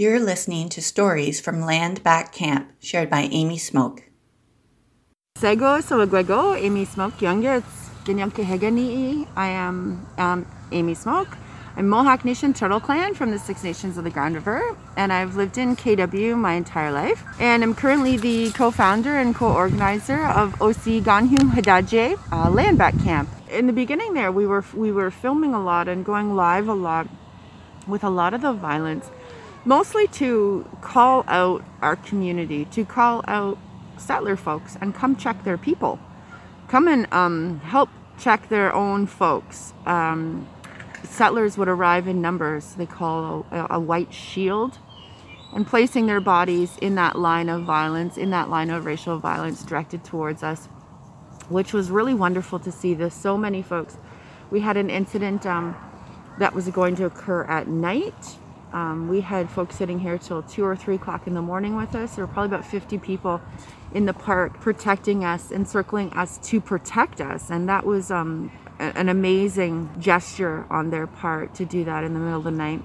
You're listening to stories from Land Back Camp, shared by Amy Smoke. Sego Sawagwego, Amy Smoke Younger, Hegani. I am um, Amy Smoke. I'm Mohawk Nation Turtle Clan from the Six Nations of the Grand River, and I've lived in KW my entire life. And I'm currently the co-founder and co-organizer of O:se Kenhionhata:tie uh, Land Back Camp. In the beginning, there we were we were filming a lot and going live a lot with a lot of the violence mostly to call out our community, to call out settler folks and come check their people. Come and um, help check their own folks. Um, settlers would arrive in numbers, they call a, a white shield, and placing their bodies in that line of violence, in that line of racial violence directed towards us, which was really wonderful to see this. So many folks. We had an incident um, that was going to occur at night um, we had folks sitting here till two or three o'clock in the morning with us. There were probably about 50 people in the park protecting us, encircling us to protect us. And that was um, an amazing gesture on their part to do that in the middle of the night.